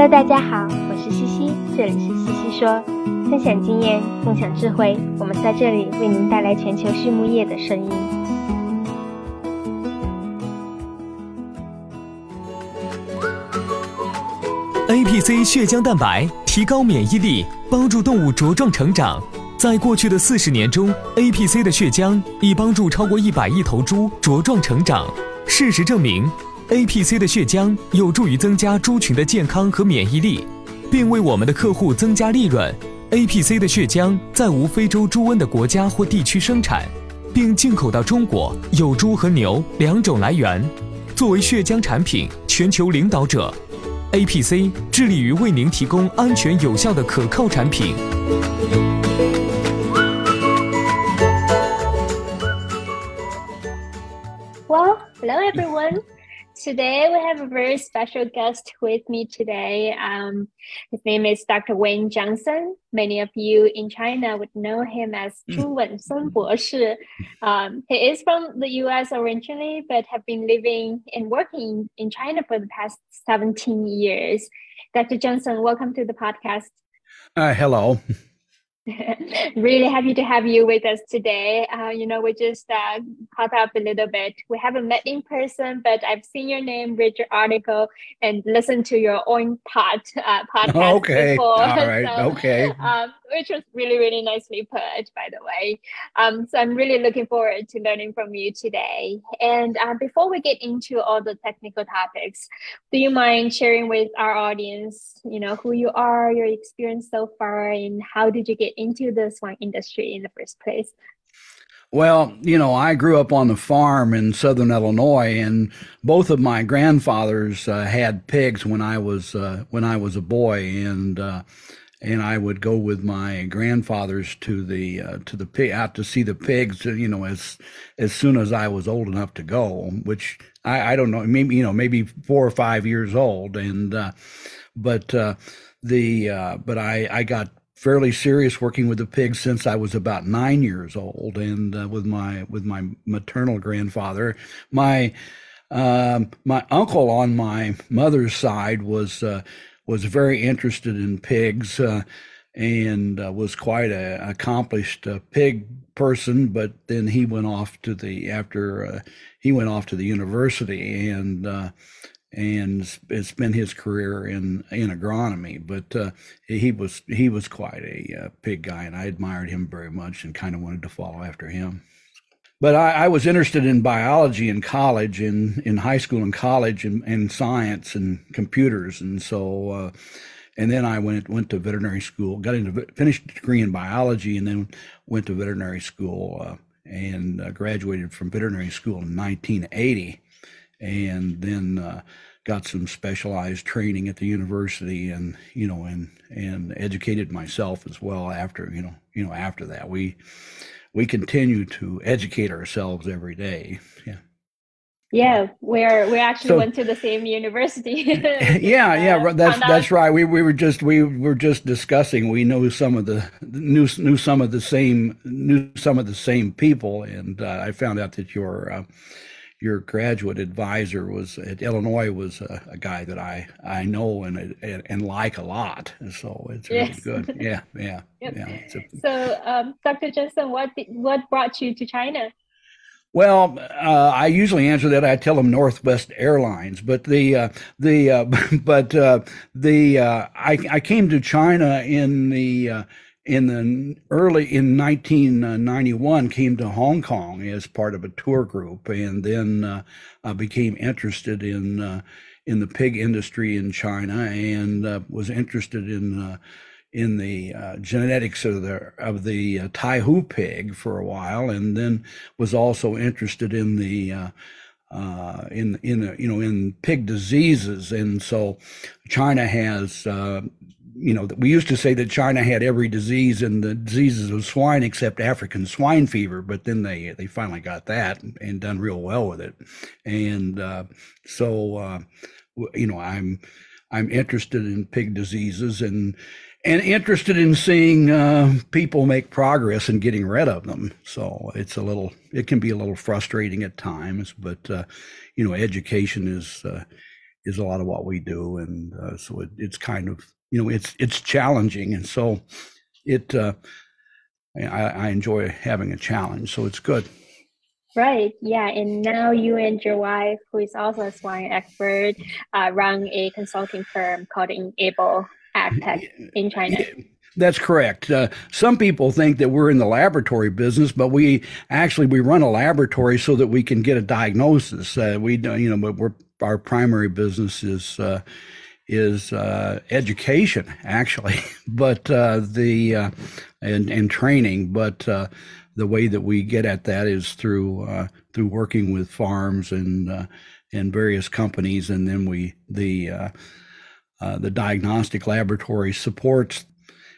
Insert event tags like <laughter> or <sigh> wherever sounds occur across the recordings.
Hello，大家好，我是西西，这里是西西说，分享经验，共享智慧，我们在这里为您带来全球畜牧业的声音。APC 血浆蛋白提高免疫力，帮助动物茁壮成长。在过去的四十年中，APC 的血浆已帮助超过一百亿头猪茁壮成长。事实证明，APC 的血浆有助于增加猪群的健康和免疫力，并为我们的客户增加利润。APC 的血浆在无非洲猪瘟的国家或地区生产，并进口到中国，有猪和牛两种来源。作为血浆产品全球领导者，APC 致力于为您提供安全有效的可靠产品。Well, Hello, everyone. Today we have a very special guest with me today. Um, his name is Dr. Wayne Johnson. Many of you in China would know him as Zhu Wensen 博士. Um, he is from the U.S. originally, but have been living and working in China for the past 17 years. Dr. Johnson, welcome to the podcast. Uh, hello. <laughs> really happy to have you with us today. Uh, you know, we just uh, caught up a little bit. We haven't met in person, but I've seen your name, read your article, and listened to your own pod, uh, <laughs> podcast okay. before. All <laughs> right. So, okay. Um, which was really, really nicely put, by the way. Um, so I'm really looking forward to learning from you today. And uh, before we get into all the technical topics, do you mind sharing with our audience, you know, who you are, your experience so far, and how did you get into the swine industry in the first place? Well, you know, I grew up on the farm in southern Illinois, and both of my grandfathers uh, had pigs when I was uh, when I was a boy, and uh, and I would go with my grandfathers to the uh, to the pig out to see the pigs. You know, as as soon as I was old enough to go, which I, I don't know, maybe you know, maybe four or five years old, and uh, but uh, the uh, but I I got fairly serious working with the pigs since I was about nine years old, and uh, with my with my maternal grandfather, my um, my uncle on my mother's side was uh, was very interested in pigs uh, and uh, was quite an accomplished uh, pig person. But then he went off to the after uh, he went off to the university and uh, and spent his career in in agronomy. But uh, he was he was quite a pig guy, and I admired him very much and kind of wanted to follow after him but I, I, was interested in biology in college, in, in high school and college, and, and science and computers, and so, uh, and then I went went to veterinary school, got into finished degree in biology, and then went to veterinary school uh, and uh, graduated from veterinary school in 1980, and then uh, got some specialized training at the university, and you know, and and educated myself as well after you know you know after that. We we continue to educate ourselves every day. Yeah. Yeah, we're we actually so, went to the same university. <laughs> yeah, <laughs> yeah, that's that's right. We we were just we were just discussing. We know some of the knew knew some of the same knew some of the same people, and uh, I found out that your uh, your graduate advisor was at Illinois was a, a, guy that I I know and, and, and like a lot. So it's really yes. good. Yeah, yeah, <laughs> yep. yeah. A, so, um, Dr. Johnson, what what brought you to China? Well, uh, I usually answer that. I tell them Northwest Airlines, but the uh, the uh, <laughs> but uh, the uh, I I came to China in the uh, in the early in 1991 came to Hong Kong as part of a tour group, and then uh, became interested in uh, in the pig industry in China, and uh, was interested in uh, in the uh, genetics of the of the uh, Taihu pig for a while, and then was also interested in the uh, in in you know in pig diseases, and so China has uh, you know, we used to say that China had every disease and the diseases of swine except African swine fever, but then they they finally got that and, done real well with it, and uh, so uh, you know I'm I'm interested in pig diseases and and interested in seeing uh, people make progress and getting rid of them. So it's a little it can be a little frustrating at times, but uh, you know education is uh, is a lot of what we do, and uh, so it, it's kind of you know it's it's challenging, and so it uh, I, I enjoy having a challenge, so it's good. Right. Yeah. And now you and your wife, who is also a swine expert, uh, run a consulting firm called Enable AgTech in China. That's correct. Uh, some people think that we're in the laboratory business, but we actually we run a laboratory so that we can get a diagnosis. Uh, we you know, but we're our primary business is uh, is uh, education actually, <laughs> but uh, the uh, and and training, but the way that we get at that is through uh, through working with farms and uh, and various companies, and then we the uh, uh the diagnostic laboratory supports.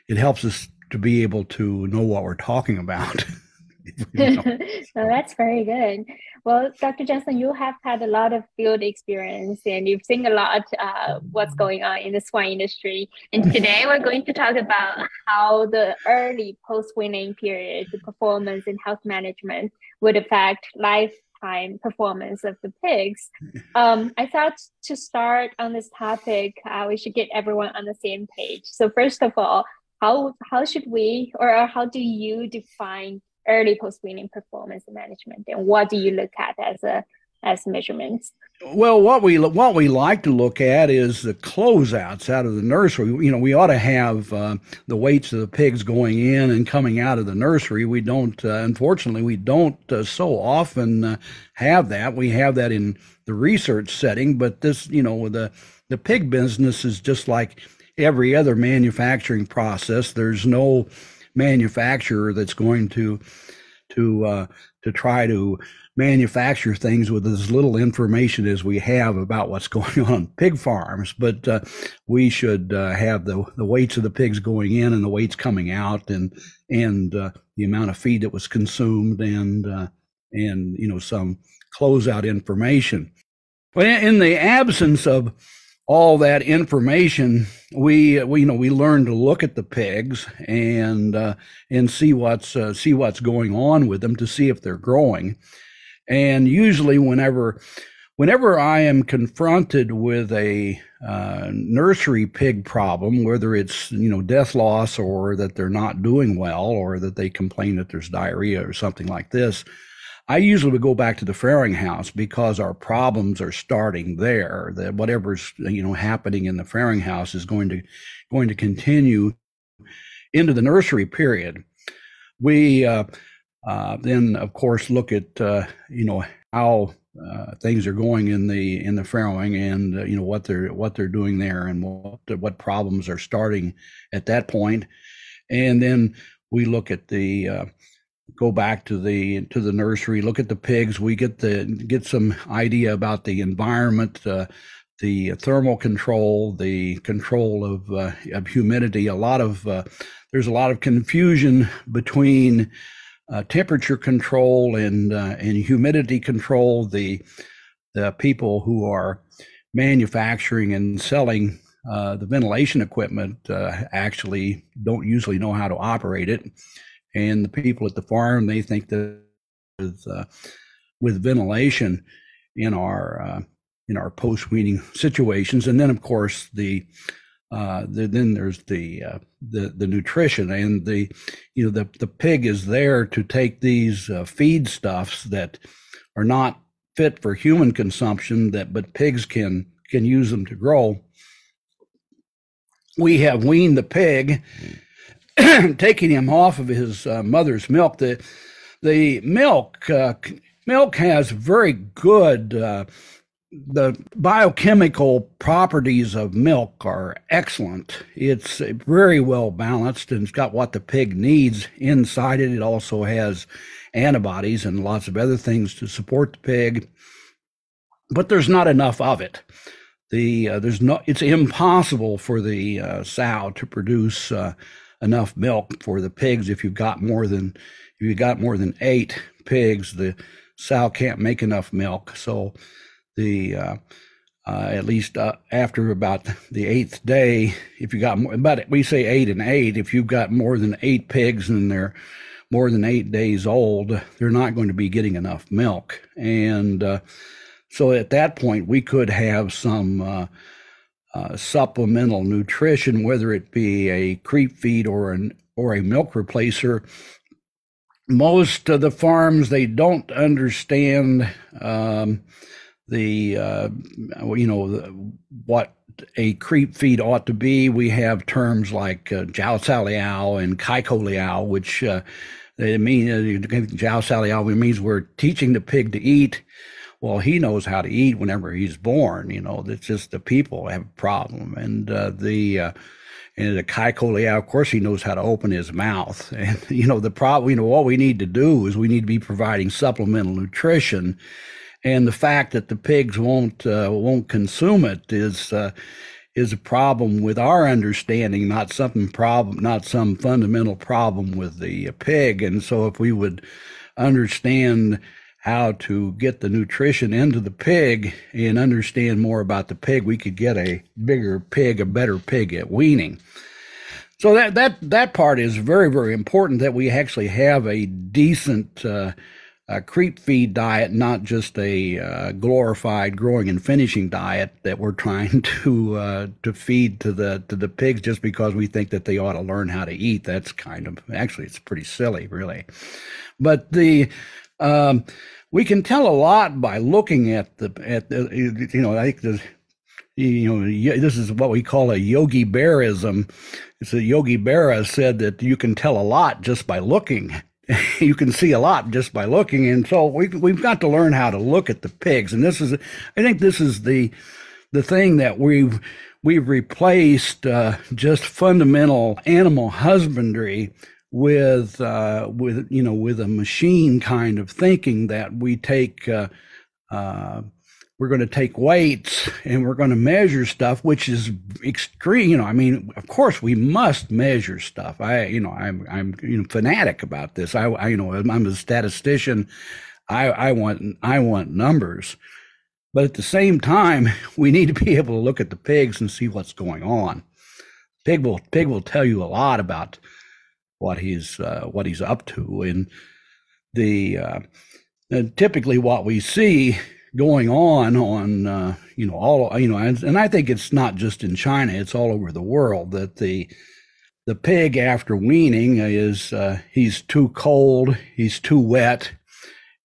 It helps us to be able to know what we're talking about. <laughs> <laughs> so <laughs> that's very good. Well, Dr. Johnson, you have had a lot of field experience and you've seen a lot uh, what's going on in the swine industry. And today we're going to talk about how the early post-weaning period, the performance and health management would affect lifetime performance of the pigs. <laughs> Um, I thought to start on this topic, uh, we should get everyone on the same page. So first of all, how how should we or how do you define early post-weaning performance management and what do you look at as a as measurements? Well what we what we like to look at is the closeouts out of the nursery. You know we ought to have uh, the weights of the pigs going in and coming out of the nursery. We don't uh, unfortunately we don't uh, so often uh, have that. We have that in the research setting but this you know the the pig business is just like every other manufacturing process. There's no manufacturer that's going to to uh, to try to manufacture things with as little information as we have about what's <laughs> going on pig farms. But uh, we should uh, have the the weights of the pigs going in and the weights coming out, and and uh, the amount of feed that was consumed, and uh, and you know some closeout information. But in the absence of all that information, we, we you know we learn to look at the pigs and uh, and see what's uh, see what's going on with them to see if they're growing. And usually, whenever whenever I am confronted with a uh, nursery pig problem, whether it's you know death loss or that they're not doing well or that they complain that there's diarrhea or something like this, I usually would go back to the farrowing house because our problems are starting there. That whatever's you know happening in the farrowing house is going to going to continue into the nursery period. We uh, uh, then, of course, look at uh, you know how uh, things are going in the in the farrowing and uh, you know what they're what they're doing there and what what problems are starting at that point, and then we look at the uh, go back to the to the nursery, look at the pigs. We get the get some idea about the environment, uh, the thermal control, the control of uh, of humidity. A lot of uh, there's a lot of confusion between uh, temperature control and uh, and humidity control. The the people who are manufacturing and selling uh, the ventilation equipment actually don't usually know how to operate it and the people at the farm they think that with uh, with ventilation in our uh, in our post weaning <laughs> situations, and then of course the, uh, the then there's the uh, the the nutrition and the you know the the pig is there to take these uh, feed stuffs that are not fit for human consumption that but pigs can can use them to grow. We have weaned the pig <coughs> taking him off of his uh, mother's milk. The the milk uh, milk has very good uh, the biochemical properties of milk are excellent. It's very well balanced and it's got what the pig needs inside it. It also has antibodies and lots of other things to support the pig, but there's not enough of it. The uh, there's no it's impossible for the uh, sow to produce uh, enough milk for the pigs. If you've got more than if you've got more than eight pigs, the sow can't make enough milk. So the uh, uh, at least uh, after about the eighth day, if you got more, but we say eight and eight, if you've got more than eight pigs and they're more than eight days old, they're not going to be getting enough milk. And uh, So at that point, we could have some uh, supplemental nutrition, whether it be a creep feed or an or a milk replacer. Most of the farms they don't understand um, the uh, you know the, what a creep feed ought to be. We have terms like uh, Jiao Saliao and Kaiko Liao, which uh, they mean uh, Jiao Saliao means we're teaching the pig to eat. Well, he knows how to eat whenever he's born. You know, it's just the people have a problem, and uh, the uh, and the Kaiko of course, he knows how to open his mouth. <laughs> And you know, the problem, you know, what we need to do is we need to be providing supplemental nutrition and the fact that the pigs won't uh, won't consume it is uh, is a problem with our understanding, not something problem, not some fundamental problem with the pig. And so, if we would understand how to get the nutrition into the pig and understand more about the pig, we could get a bigger pig, a better pig at weaning. So that that that part is very very important that we actually have a decent uh, creep feed diet, not just a uh, glorified growing and finishing diet that we're trying <laughs> to uh, to feed to the to the pigs just because we think that they ought to learn how to eat. That's kind of actually it's pretty silly, really. But the um, we can tell a lot by looking at the at the you know I think the you know this is what we call a yogi berraism. It's a yogi berra said that you can tell a lot just by looking <laughs> you can see a lot just by looking. And so we, we've got to learn how to look at the pigs. And this is, I think this is the, the thing that we've, we've replaced uh, just fundamental animal husbandry with, uh, with, you know, with a machine kind of thinking that we take, uh, uh we're going to take weights and we're going to measure stuff, which is extreme. You know, I mean, of course we must measure stuff. I, you know, I'm, I'm, you know, fanatic about this. I, I you know, I'm a statistician. I, I want, I want numbers, but at the same time, <laughs> we need to be able to look at the pigs and see what's going on. Pig will, pig will tell you a lot about what he's, uh, what he's up to, and the, uh, and typically what we see going on on uh, you know all you know and, and, I think it's not just in China it's all over the world that the the pig after weaning is uh, he's too cold he's too wet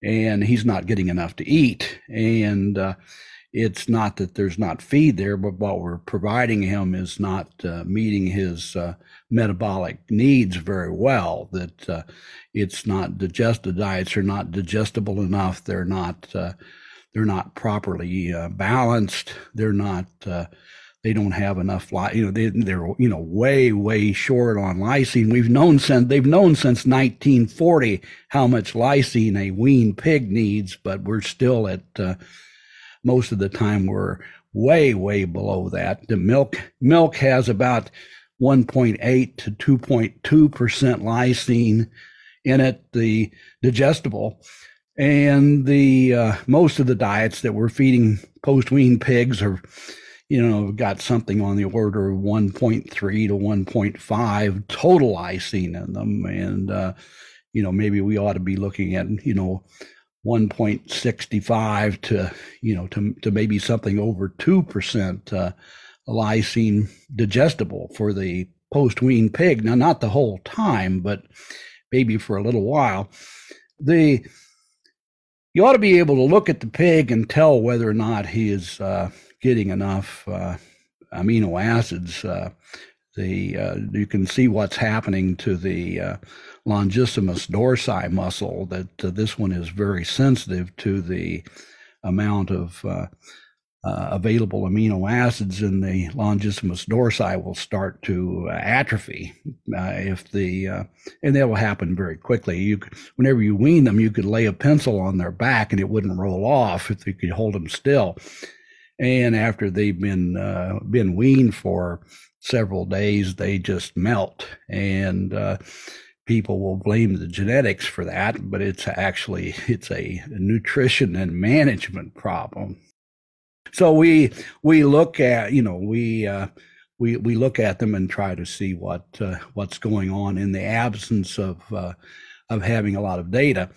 and he's not getting enough to eat. And uh, it's not that there's not feed there but what we're providing him is not uh, meeting his uh, metabolic needs very well that uh, it's not digested diets are not digestible enough they're not they're not properly uh, balanced. They're not. Uh, they don't have enough. You know, they, they're you know way way short on lysine. We've known since they've known since 1940 how much lysine a weaned pig needs, but we're still at uh, most of the time we're way way below that. The milk milk has about 1.8 to 2.2 percent lysine in it. The digestible and the uh, most of the diets that we're feeding post wean pigs are you know got something on the order of 1.3 to 1.5 total lysine in them and uh, you know maybe we ought to be looking at you know 1.65 to you know to, to maybe something over 2% uh, lysine digestible for the post wean pig now not the whole time but maybe for a little while the you ought to be able to look at the pig and tell whether or not he is uh, getting enough uh, amino acids. Uh, the uh, you can see what's happening to the uh, longissimus dorsi muscle. That uh, this one is very sensitive to the amount of uh, available amino acids in the longissimus dorsi will start to uh, atrophy uh, if the uh, and that will happen very quickly. You whenever you wean them, you could lay a pencil on their back and it wouldn't roll off if you could hold them still. And after they've been uh, been weaned for several days, they just melt and uh, people will blame the genetics for that, but it's actually it's a nutrition and management problem. So we we look at you know we uh, we we look at them and try to see what uh, what's going on in the absence of uh, of having a lot of data.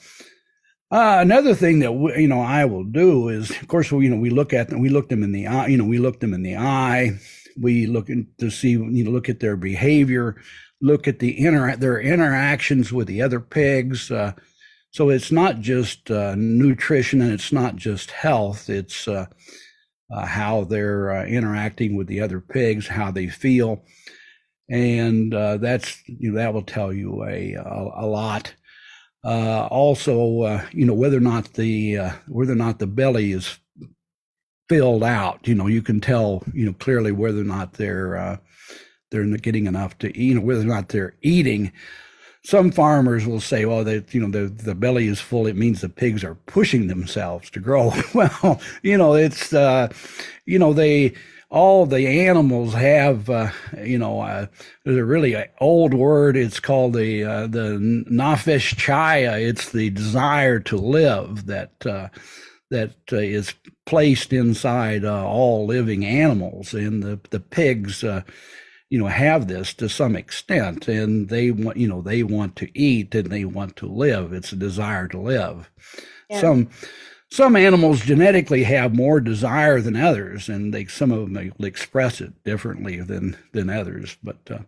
Uh, another thing that we, you know I will do is, of course, we, you know we look at them, we look them in the eye. You know, we look them in the eye. We look to see, you know, look at their behavior, look at the inter their interactions with the other pigs. Uh, so it's not just uh, nutrition and it's not just health. It's uh, uh, how they're uh, interacting with the other pigs, how they feel, and that's you know that will tell you a a, a lot uh, also, uh, you know, whether or not the uh, whether or not the belly is filled out, you know, you can tell, you know, clearly whether or not they're uh, they're not getting enough to eat, you know, whether or not they're eating. Some farmers will say, "Well, you know, the the belly is full. It means the pigs are pushing themselves to grow." <laughs> well, you know, it's uh, you know they all the animals have, uh, you know, uh, there's a really old word. It's called the uh, the nafesh chaya. It's the desire to live that uh, that uh, is placed inside uh, all living animals, and the the pigs. You know, have this to some extent, and they want, you know, they want to eat and they want to live. It's a desire to live. Yeah. Some some animals genetically have more desire than others, and they some of them will express it differently than than others. But uh,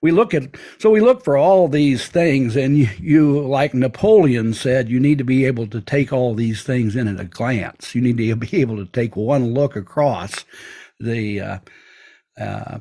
we look at so we look for all these things, and you, you, like Napoleon said, you need to be able to take all these things in at a glance. You need to be able to take one look across the. Uh, uh,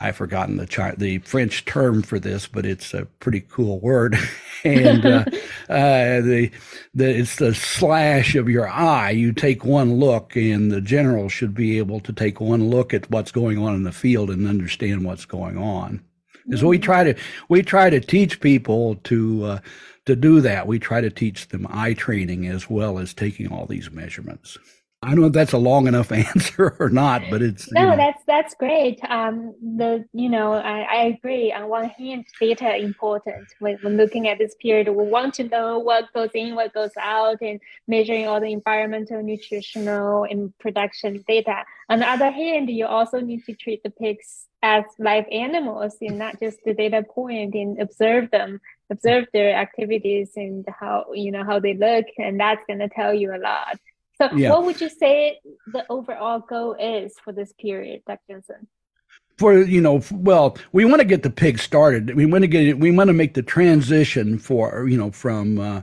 I've forgotten the the French term for this, but it's a pretty cool word. <laughs> and uh, <laughs> uh, the the it's the slash of your eye. You take one look, and the general should be able to take one look at what's going on in the field and understand what's going on. And so we try to we try to teach people to uh, to do that. We try to teach them eye training as well as taking all these measurements. I don't know if that's a long enough <laughs> answer or not, but it's no, you know. that's that's great. Um, the you know I, I agree. On one hand, data important when, when looking at this period. We want to know what goes in, what goes out, and measuring all the environmental, nutritional, and production data. On the other hand, you also need to treat the pigs as live animals and not just the data point and observe them observe their activities and how you know how they look and that's going to tell you a lot so, yeah. what would you say the overall goal is for this period, Dr. Johnson? For you know, well, we want to get the pig started. We want to get it. We want to make the transition for you know from uh,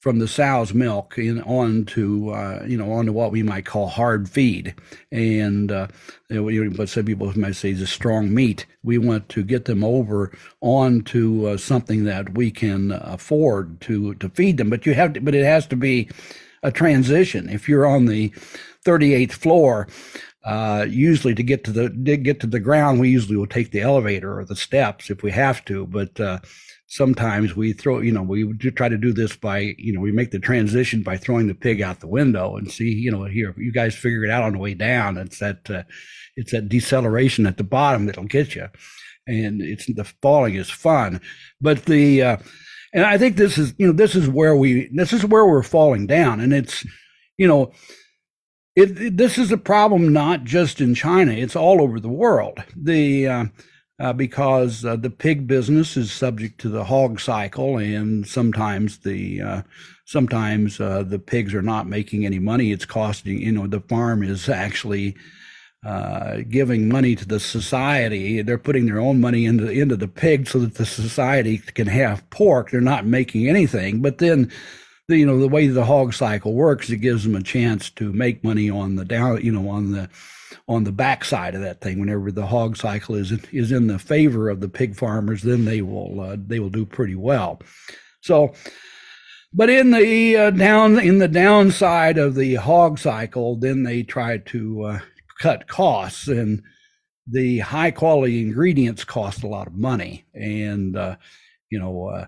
from the sow's milk in on to uh, you know onto what we might call hard feed, and uh, you know, some people might say is a strong meat. We want to get them over onto uh, something that we can afford to to feed them. But you have to, but it has to be a transition. If you're on the 38th floor, uh, usually to get to the get to the ground, we usually will take the elevator or the steps if we have to. But uh, sometimes we throw, you know, we do try to do this by, you know, we make the transition by throwing the pig out the window and see, you know, here you guys figure it out on the way down. It's that uh, it's that deceleration at the bottom that'll get you, and it's the falling is fun, but the uh, and I think this is, you know, this is where we, this is where we're falling down. And it's, you know, it, it this is a problem not just in China; it's all over the world. The uh, uh, because uh, the pig business is subject to the hog cycle, and sometimes the uh, sometimes uh, the pigs are not making any money. It's costing, you know, the farm is actually uh, giving money to the society. They're putting their own money into into the pig so that the society can have pork. They're not making anything. But then, the, you know, the way the hog cycle works, it gives them a chance to make money on the down, you know, on the on the backside of that thing. Whenever the hog cycle is is in the favor of the pig farmers, then they will uh, they will do pretty well. So. But in the uh, down in the downside of the hog cycle, then they try to uh, cut costs and the high quality ingredients cost a lot of money. And uh, you know uh,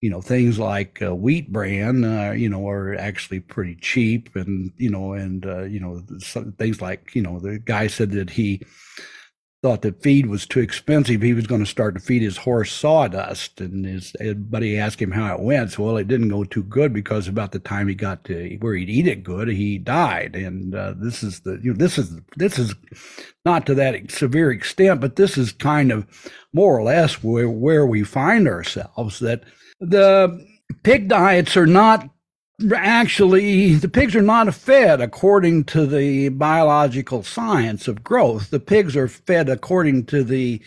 you know things like uh, wheat bran uh, you know are actually pretty cheap. And you know and uh, you know things like you know the guy said that he thought that feed was too expensive. He was going to start to feed his horse sawdust, and his buddy asked him how it went. So, well, it didn't go too good because about the time he got to where he'd eat it good, he died. And uh, this is the you know this is this is not to that severe extent, but this is kind of more or less where where we find ourselves that the pig diets are not actually, the pigs are not fed according to the biological science of growth. The pigs are fed according to the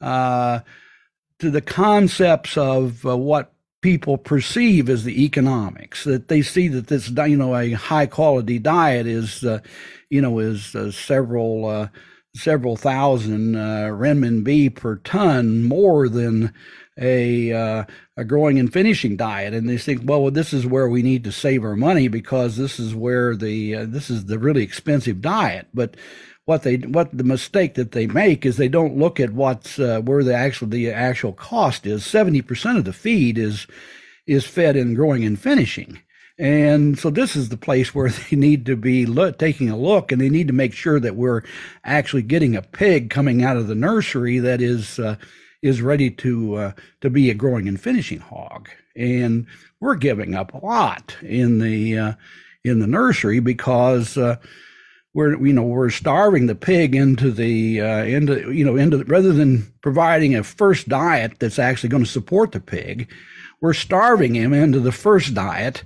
uh, to the concepts of uh, what people perceive as the economics. That they see that this, you know, a high quality diet is, uh, you know, is uh, several uh, several thousand uh, renminbi per ton more than a uh, a growing and finishing diet, and they think, well, this is where we need to save our money because this is where the uh, this is the really expensive diet. But what they what the mistake that they make is they don't look at what's uh, where the actual the actual cost is. Seventy percent of the feed is is fed in growing and finishing. And so this is the place where <laughs> they need to be look, taking a look, and they need to make sure that we're actually getting a pig coming out of the nursery that is uh, is ready to uh, to be a growing and finishing hog. And we're giving up a lot in the uh, in the nursery because uh, we're you know we're starving the pig into the uh, into you know into the, rather than providing a first diet that's actually going to support the pig we're starving him into the first diet.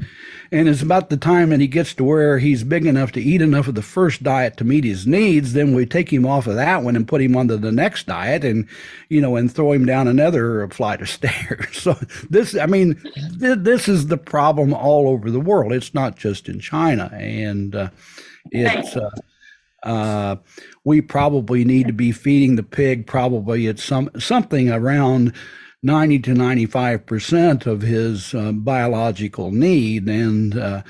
And it's about the time that he gets to where he's big enough to eat enough of the first diet to meet his needs. Then we take him off of that one and put him onto the next diet and, you know, and throw him down another flight of <laughs> stairs. So this, I mean, th- this is the problem all over the world. It's not just in China. And uh, it's, uh, uh, we probably need to be feeding the pig probably at some something around 90 to 95 percent of his uh, biological need, and uh,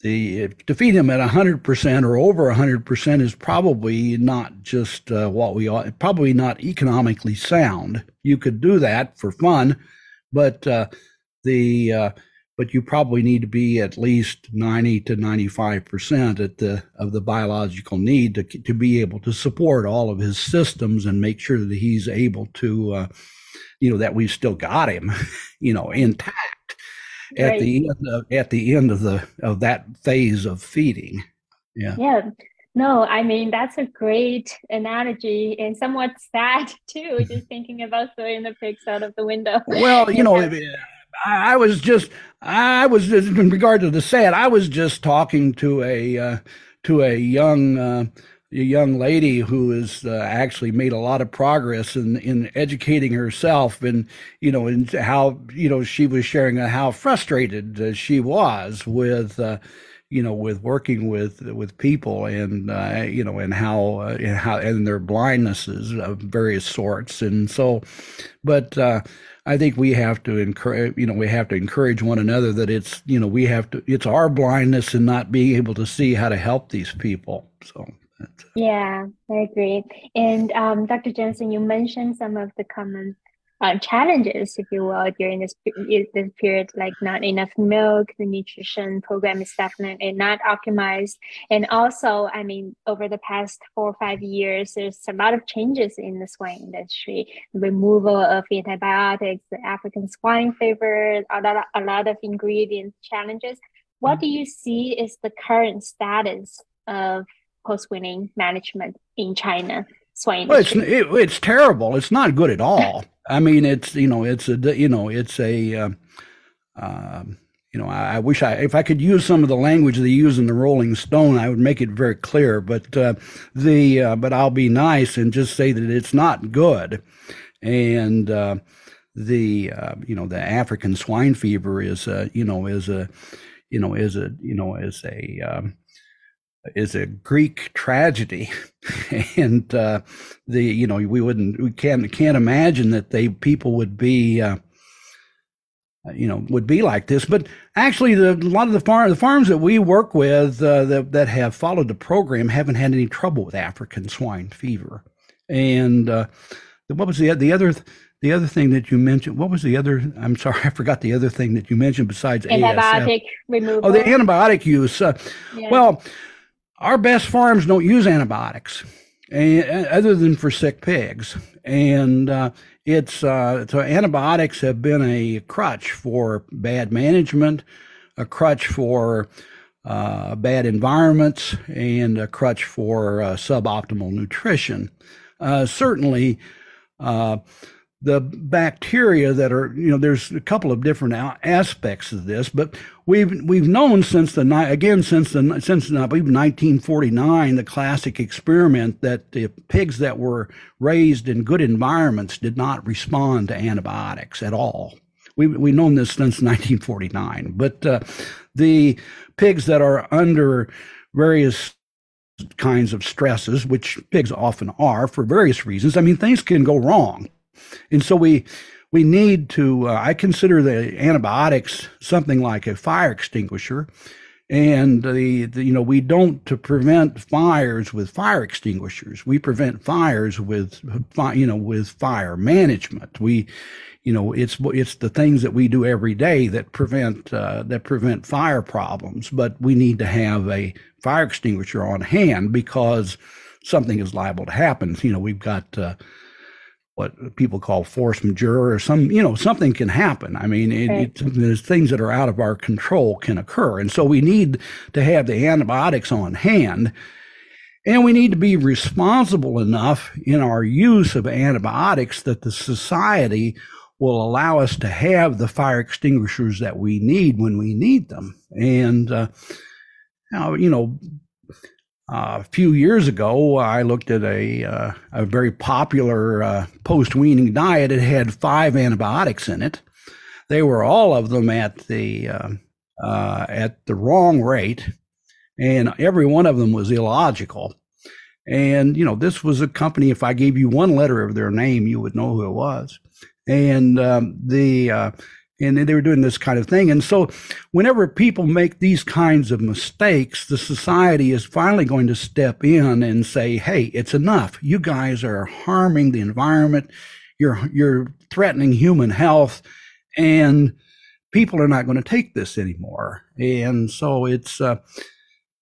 the to feed him at 100 percent or over 100 percent is probably not just uh, what we ought, probably not economically sound. You could do that for fun, but uh, the uh, but you probably need to be at least 90 to 95 percent at the of the biological need to to be able to support all of his systems and make sure that he's able to uh, you know that we've still got him, <laughs> you know, intact at right. the end of, at the end of the of that phase of feeding. Yeah. Yeah. No, I mean that's a great analogy and somewhat <laughs> sad too. Just thinking about throwing the pigs out of the window. Well, you <laughs> know, I was just I was just, in regard to the sad. I was just talking to a uh, to a young uh, a young lady who has uh, actually made a lot of progress in, in educating herself and you know and how you know she was sharing how frustrated uh, she was with uh, you know with working with with people and uh, you know and how uh, and how and their blindnesses of various sorts and so but uh, I think we have to encourage, you know, we have to encourage one another that it's, you know, we have to, it's our blindness and not being able to see how to help these people. So. Yeah, I agree. And um, Dr. Johnson, you mentioned some of the common uh, challenges, if you will, during this this period, like not enough milk, the nutrition program is definitely not optimized, and also, I mean, over the past four or five years, there's a lot of changes in the swine industry, removal of antibiotics, the African swine fever, a lot, of, a lot of ingredient challenges. What do you see is the current status of post-weaning management in China swine well, it's it, it's terrible. It's not good at all. I mean, it's you know, it's a you know, it's a uh, uh, you know, I, I, wish I if I could use some of the language they use in the Rolling Stone, I would make it very clear. But uh, the uh, but I'll be nice and just say that it's not good, and uh, the uh, you know the African swine fever is a you know is a you know is a you know is a um, is a Greek tragedy, <laughs> and uh, the you know we wouldn't we can't can't imagine that they people would be uh, you know would be like this. But actually, the, a lot of the farm the farms that we work with uh, that that have followed the program haven't had any trouble with African swine fever. And uh, what was the the other? the other thing that you mentioned, what was the other? I'm sorry, <laughs> I forgot the other thing that you mentioned besides antibiotic ASF. removal. Oh, the antibiotic use. Uh, yeah. Well, our best farms don't use antibiotics and, uh, other than for sick pigs. And uh, it's uh, so antibiotics have been a crutch for bad management, a crutch for uh, bad environments, and a crutch for uh, suboptimal nutrition. Uh, certainly, the bacteria that are you know there's a couple of different aspects of this but we've we've known since the night again since the since I believe 1949 the classic experiment that the pigs that were raised in good environments did not respond to antibiotics at all. We we've known this since 1949 but uh, the pigs that are under various kinds of stresses which pigs often are for various reasons i mean things can go wrong and so we we need to. Uh, I consider the antibiotics something like a fire extinguisher, and the, the, you know we don't to prevent fires with fire extinguishers. We prevent fires with you know with fire management. We you know it's it's the things that we do every day that prevent uh, that prevent fire problems but we need to have a fire extinguisher on hand because something is liable to happen you know we've got uh, what people call force majeure or some you know something can happen. I mean it, right. it, there's things that are out of our control can occur. And so we need to have the antibiotics on hand and we need to be responsible enough in our use of antibiotics that the society will allow us to have the fire extinguishers that we need when we need them. And uh, now you know uh, a few years ago, I looked at a uh, a very popular uh, post weaning diet. It had five antibiotics in it. They were all of them at the uh, uh, at the wrong rate, and every one of them was illogical. And you know, this was a company. If I gave you one letter of their name, you would know who it was. And um, the uh, and they were doing this kind of thing. And so, whenever people make these kinds of mistakes, the society is finally going to step in and say, "Hey, it's enough. You guys are harming the environment. You're you're threatening human health, and people are not going to take this anymore." And so it's. Uh,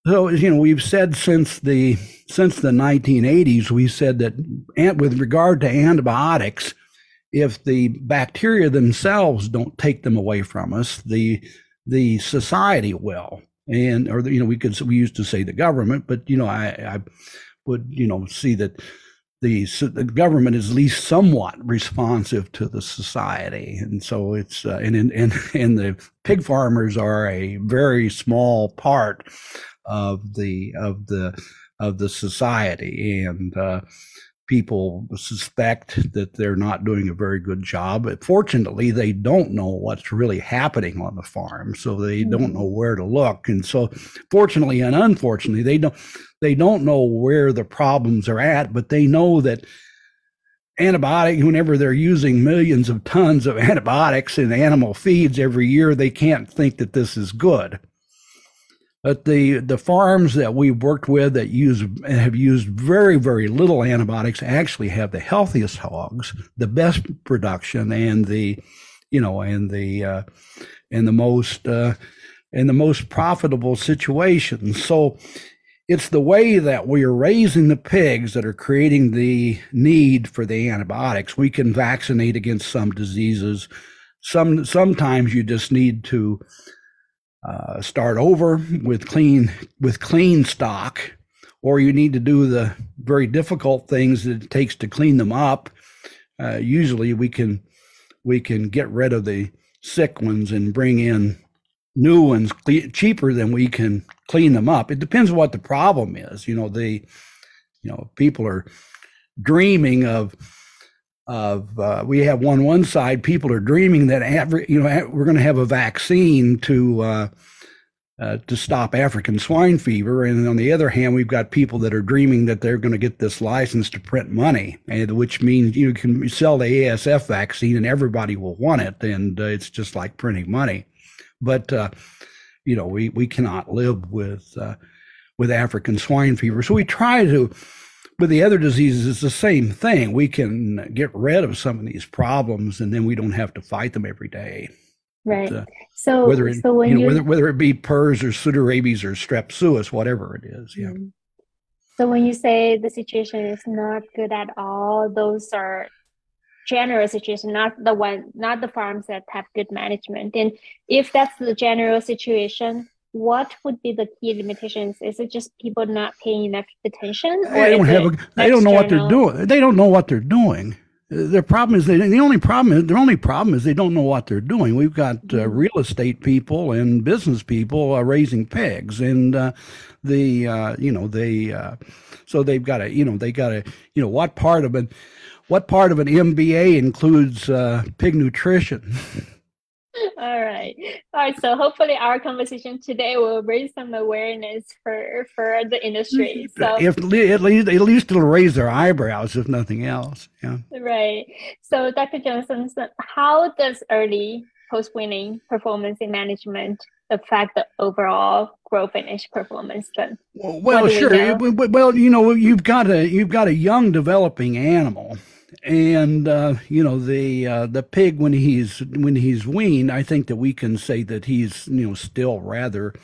so you know we've said since the since the 1980s we said that with regard to antibiotics if the bacteria themselves don't take them away from us, the the society will. And or you know we could we used to say the government, but you know I, I would you know see that the the government is at least somewhat responsive to the society, and so it's uh, and, and and the pig farmers are a very small part of the of the of the society, and uh, people suspect that they're not doing a very good job. But fortunately, they don't know what's really happening on the farm, so they mm-hmm. don't know where to look. And so, fortunately and unfortunately, they don't they don't know where the problems are at, but they know that antibiotic whenever they're using millions of tons of <laughs> antibiotics in animal feeds every year they can't think that this is good but the the farms that we've worked with that use have used very very little antibiotics actually have the healthiest hogs, the best production, and the you know and the uh, and the most uh, and the most profitable situations. So it's the way that we are raising the pigs that are creating the need for the antibiotics. We can vaccinate against some diseases. Some sometimes you just need to uh, start over with clean with clean stock, or you need to do the very difficult things that it takes to clean them up. Uh, usually, we can we can get rid of the sick ones and bring in new ones cheaper than we can clean them up. It depends what the problem is. You know, the you know people are dreaming of of uh, we have one one side people are dreaming that every you know we're going to have a vaccine to uh, uh, to stop African swine fever, and on the other hand, we've got people that are dreaming that they're going to get this license to print money, and which means you can sell the ASF vaccine and everybody will want it, and uh, it's just like printing money. But uh, you know, we we cannot live with uh, with African swine fever, so we try to with the other diseases, it's the same thing. We can get rid of some of these problems, and then we don't have to fight them every day. Right. But, uh, so whether it, so when you know, whether whether it be PRRS or pseudorabies or strep suis, whatever it is, yeah. Mm-hmm. So when you say the situation is not good at all, those are general situation, not the one, not the farms that have good management. And if that's the general situation, what would be the key limitations? Is it just people not paying enough attention? Or they don't have. A, they don't know what they're doing. They don't know what they're doing. their problem is they, the only problem is their only problem is they don't know what they're doing. We've got uh, mm-hmm. real estate people and business people uh, raising pigs, and uh, the uh, you know they uh, so they've got to you know they got to you know what part of it what part of an MBA includes uh, pig nutrition? <laughs> All right. All right. So hopefully our conversation today will raise some awareness for for the industry. So if at least at least it'll raise their eyebrows, if nothing else. Yeah. Right. So Dr. Johnson, how does early post weaning performance in management affect the overall grow finish performance then well, well sure we well you know you've got a you've got a young developing animal and uh, you know the uh, the pig when he's when he's weaned, I think that we can say that he's you know still rather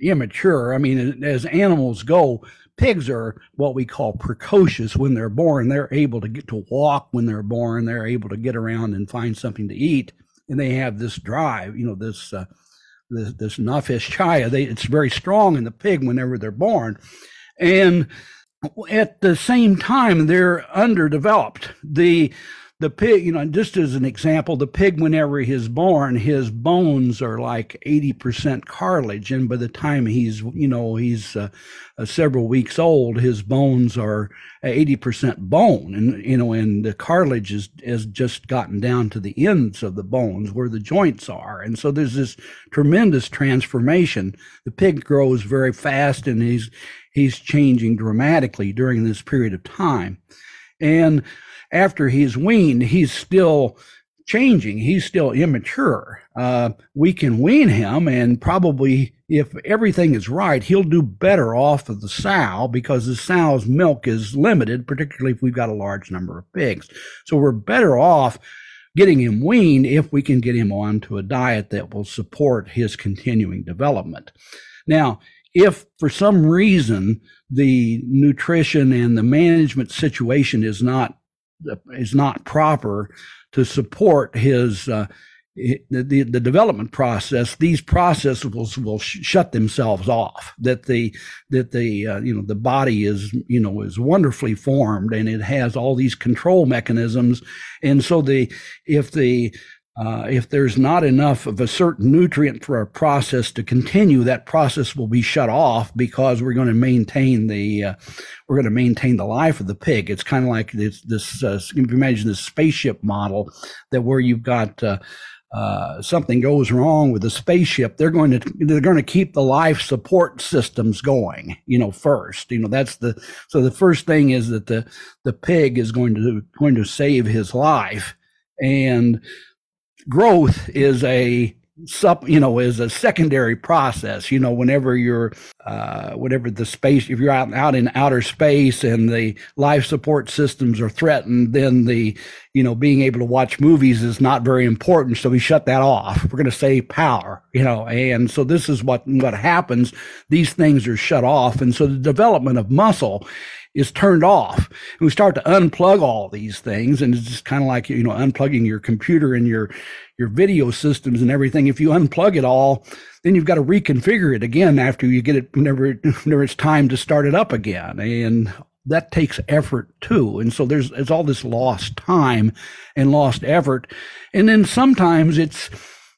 immature. I mean, as animals go, pigs are what we call precocious when they're born. They're able to get to walk when they're born. They're able to get around and find something to eat, and they have this drive. You know this. Uh, this, this chaya, they, it's very strong in the pig whenever they're born. And at the same time they're underdeveloped. The the pig you know just as an example the pig whenever he's born his bones are like 80% cartilage. And by the time he's you know he's uh, uh, several weeks old his bones are 80% bone. And you know and the cartilage is has just gotten down to the ends of the bones where the joints are. And so there's this tremendous transformation. The pig grows very fast and he's he's changing dramatically during this period of time. And after he's weaned, he's still changing. He's still immature. Uh, we can wean him, and probably if everything is right, he'll do better off of the sow because the sow's milk is limited, particularly if we've got a large number of pigs. So we're better off getting him weaned if we can get him onto a diet that will support his continuing development. Now, if for some reason the nutrition and the management situation is not is not proper to support his uh, the, the, development process, these processes will, will sh- shut themselves off. That the that the uh, you know the body is you know is wonderfully formed and it has all these control mechanisms, and so the if the uh, if there's not enough of a certain nutrient for a process to continue, that process will be shut off because we're going to maintain the uh, we're going to maintain the life of the pig. It's kind of like this. this uh, you imagine this spaceship model that where you've got uh, uh, something goes wrong with the spaceship, they're going to they're going to keep the life support systems going. You know, first. You know, that's the so the first thing is that the the pig is going to going to save his life and growth is a sup you know is a secondary process. You know whenever you're uh whenever the space if you're out out in outer space and the life support systems are threatened then the you know being able to watch movies is not very important. So we shut that off. We're going to save power you know and so this is what what happens. These things are shut off. And so the development of muscle is turned off. And we start to unplug all these things. And it's just kind of like, you know, unplugging your computer and your, your video systems and everything. If you unplug it all, then you've got to reconfigure it again after you get it, whenever, whenever it's time to start it up again. And that takes effort too. And so there's, there's all this lost time and lost effort. And then sometimes it's,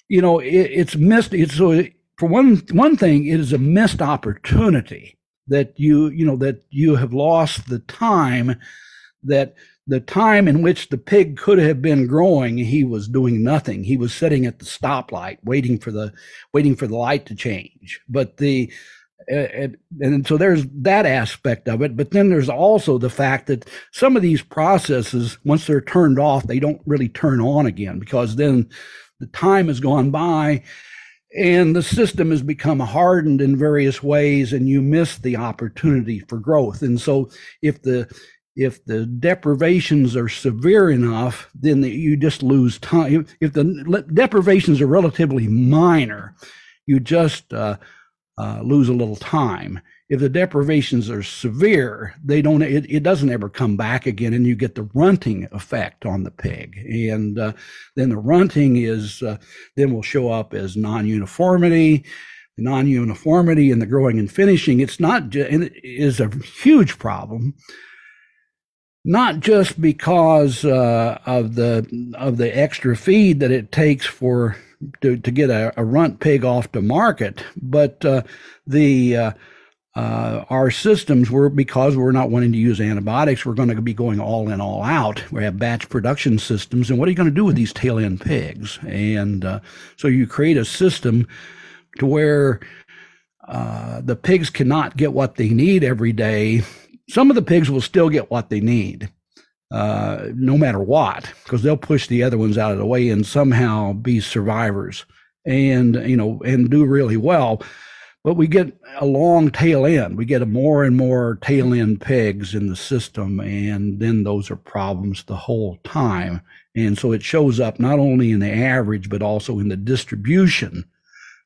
you know, it, it's missed. It's so for one, one thing, it is a missed opportunity that you you know that you have lost the time that the time in which the pig could have been growing he was doing nothing. He was sitting at the stoplight waiting for the waiting for the light to change. But the and, and so there's that aspect of it. But then there's also the fact that some of these processes once they're turned off they don't really turn on again because then the time has gone by and the system has become hardened in various ways and you miss the opportunity for growth. And so if the if the deprivations are severe enough then the, you just lose time. If the deprivations are relatively minor you just uh, uh, lose a little time if the deprivations are severe, they don't, it, it doesn't ever come back again and you get the runting effect on the pig. And uh, then the runting is, uh, then will show up as non-uniformity. Non-uniformity in the growing and finishing, it's not, just, is a huge problem not just because uh, of the of the extra feed that it takes for to, to get a, a runt pig off the market, but uh, the uh, uh, our systems were because we're not wanting to use antibiotics, we're going to be going all in, all out. We have batch production systems, and what are you going to do with these tail end pigs? And uh, so you create a system to where uh, the pigs cannot get what they need every day. Some of the pigs will still get what they need, uh, no matter what, because they'll push the other ones out of the way and somehow be survivors and you know and do really well but we get a long tail end. We get more and more tail end pigs in the system, and then those are problems the whole time. And so it shows up not only in the average, but also in the distribution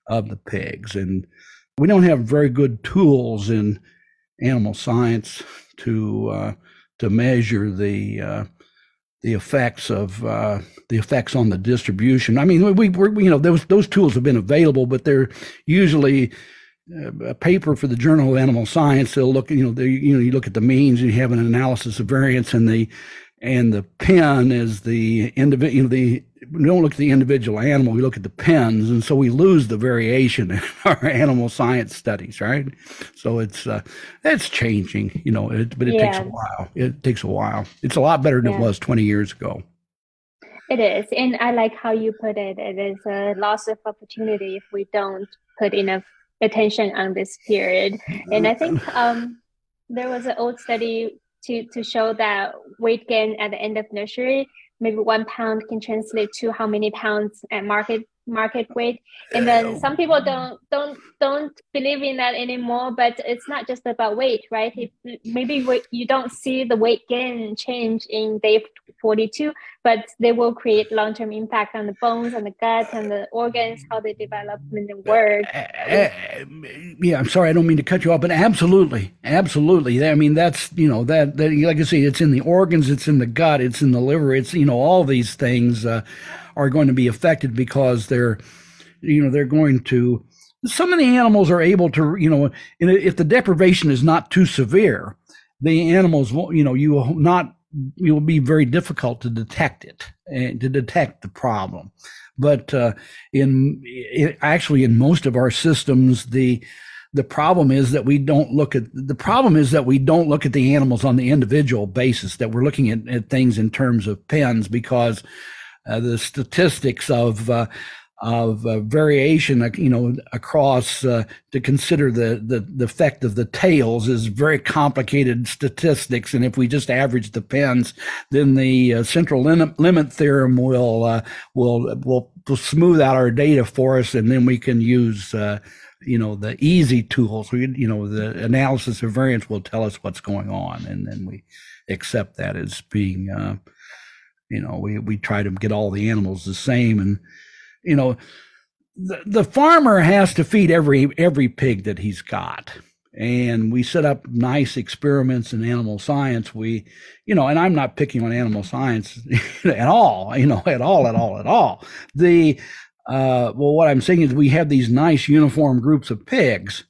of the pigs. And we don't have very good tools in animal science to uh, to measure the uh, the effects of uh, the effects on the distribution. I mean, we, we you know those those tools have been available, but they're usually a paper for the Journal of Animal Science. They'll look, you know, they, you know, you look at the means, and you have an analysis of variance, and the and the pen is the individual. You know, the we don't look at the individual animal; we look at the pens, and so we lose the variation <laughs> in our animal science studies, right? So it's uh, it's changing, you know, it, but it yeah. takes a while. It takes a while. It's a lot better than yeah. it was twenty years ago. It is, and I like how you put it. It is a loss of opportunity if we don't put enough attention on this period. And I think <laughs> um, there was an old study to, to show that weight gain at the end of nursery, maybe one pound can translate to how many pounds at market market weight and then some people don't don't don't believe in that anymore but it's not just about weight right? If maybe you don't see the weight gain change in day 42 but they will create long-term impact on the bones and the gut and the organs how they develop and work uh, uh, yeah i'm sorry i don't mean to cut you off but absolutely absolutely. I mean that's you know that, that like i say it's in the organs it's in the gut it's in the liver it's you know all these things uh, are going to be affected because they're, you know, they're going to. Some of the animals are able to, you know, if the deprivation is not too severe, the animals, will, you know, you will not, it will be very difficult to detect it and to detect the problem. But uh, in it, actually, in most of our systems, the the problem is that we don't look at the problem is that we don't look at the animals on the individual basis that we're looking at, at things in terms of pens because the statistics of uh, of uh, variation, uh, you know, across uh, to consider the, the, the effect of the tails is very complicated statistics. And if we just average the pens, then the uh, central limit, limit theorem will, will will will smooth out our data for us, and then we can use. you know the easy tools we you know the analysis of variance will tell us what's going on and then we accept that as being you know, we, we try to get all the animals the same. And, you know, the, the farmer has to feed every every pig that he's got and we set up nice experiments in animal science we you know and i'm not picking on animal science <laughs> at all you know at all at all at all the uh, well what i'm saying is we have these nice uniform groups of pigs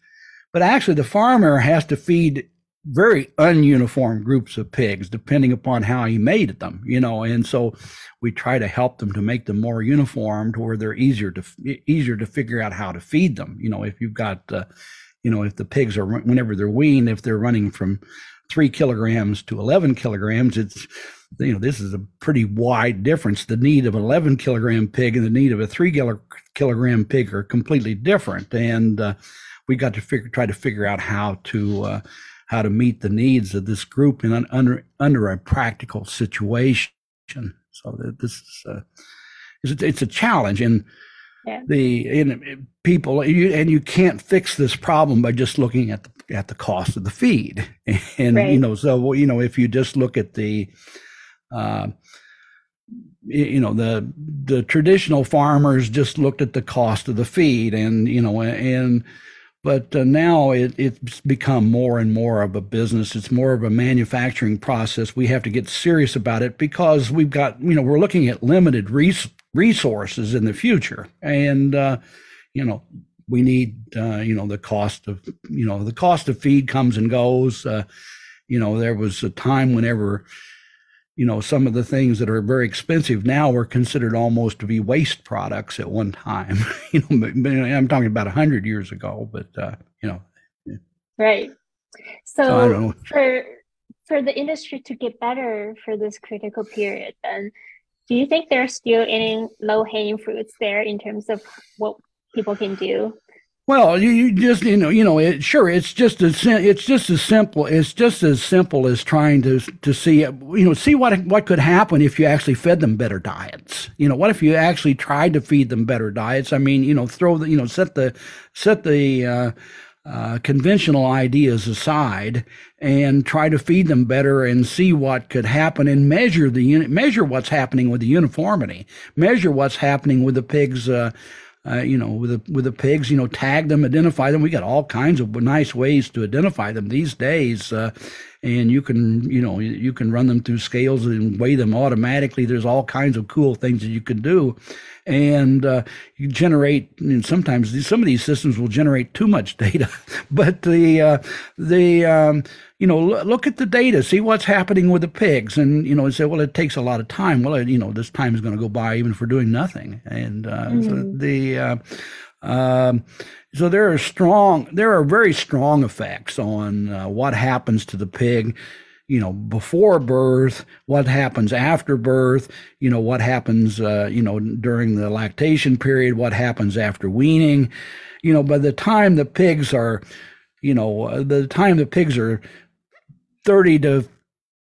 but actually the farmer has to feed very ununiform groups of pigs, depending upon how he made them, you know. And so we try to help them to make them more uniform to where they're easier to easier to figure out how to feed them. You know, if you've got, uh, you know, if the pigs are whenever they're weaned, if they're running from three kilograms to 11 kilograms, it's you know this is a pretty wide difference. The need of an 11 kilogram pig and the need of a three kilogram pig are completely different, and uh, we got to figure try to figure out how to uh, how to meet the needs of this group in an, under under a practical situation. So this is a, it's, a, it's a challenge, and yeah. the in, people you, and you can't fix this problem by just looking at the at the cost of the feed, <laughs> and right. you know so you know if you just look at the uh, you know the the traditional farmers just looked at the cost of the feed and you know and but uh, now it, it's become more and more of a business. It's more of a manufacturing process. We have to get serious about it because we've got, you know, we're looking at limited res- resources in the future. And, uh, you know, we need, uh, you know, the cost of, you know, the cost of feed comes and goes. Uh, you know, there was a time whenever you know, some of the things that are very expensive now were considered almost to be waste products at one time. <laughs> you know, I'm talking about a hundred years ago, but uh, you know. Right. So, so for for the industry to get better for this critical period, then do you think there's still any low hanging fruits there in terms of what people can do? Well, you, you just you know you know it, sure it's just as it's just as simple it's just as simple as trying to to see you know see what what could happen if you actually fed them better diets. You know what if you actually tried to feed them better diets? I mean you know throw the you know set the set the uh, uh, conventional ideas aside and try to feed them better and see what could happen and measure the unit measure what's happening with the uniformity measure what's happening with the pigs uh, uh, you know, with the with the pigs, you know, tag them, identify them. We got all kinds of nice ways to identify them these days, uh, and you can, you know, you can run them through scales and weigh them automatically. There's all kinds of cool things that you can do, and uh, you generate. And sometimes these, some of these systems will generate too much <laughs> data, but the uh, the um, you know, look at the data, see what's happening with the pigs, and you know, and say, well, it takes a lot of time. Well, you know, this time is going to go by even for doing nothing, and uh, mm-hmm. so the. Uh, um, so there are strong, there are very strong effects on uh, what happens to the pig you know before birth what happens after birth you know what happens uh, you know during the lactation period what happens after weaning you know by the time the pigs are you know uh, the time the pigs are 30 to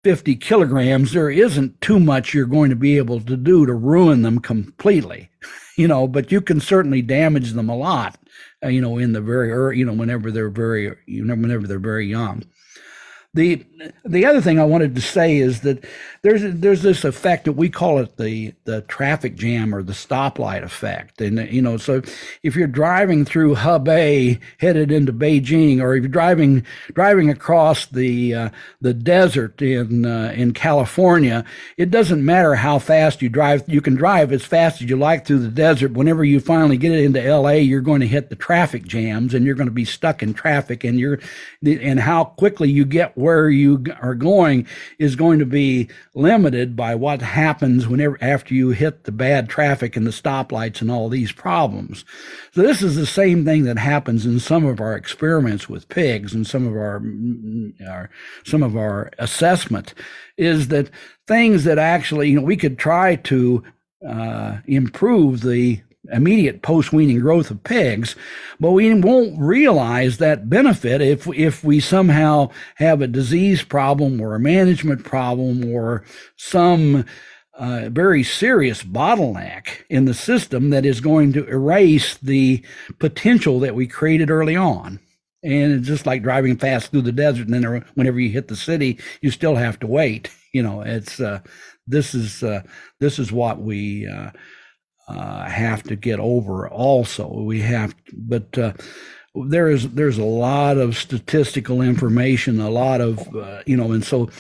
50 kilograms, there isn't too much you're going to be able to do to ruin them completely, <laughs> you know, but you can certainly damage them a lot, uh, you know, in the very you know, whenever they're very, you know, whenever they're very young. The the other thing I wanted to say is that there's there's this effect that we call it the the traffic jam or the stoplight effect, and you know so if you're driving through Hebei headed into Beijing, or if you're driving driving across the uh, the desert in uh, in California, it doesn't matter how fast you drive. You can drive as fast as you like through the desert. Whenever you finally get into L.A., you're going to hit the traffic jams, and you're going to be stuck in traffic, and you're and how quickly you get where you are going is going to be limited by what happens whenever after you hit the bad traffic and the stoplights and all these problems. So this is the same thing that happens in some of our experiments with pigs and some of our, our some of our assessment is that things that actually you know we could try to uh, improve the immediate post-weaning growth of pigs, but we won't realize that benefit if if we somehow have a disease problem or a management problem or some uh, very serious bottleneck in the system that is going to erase the potential that we created early on. And it's just like driving fast through the desert, and then whenever you hit the city, you still have to wait. You know, it's uh, this is uh, this is what we uh, have to get over also. We have, but uh, there is there's a lot of statistical information, a lot of uh, you know, and so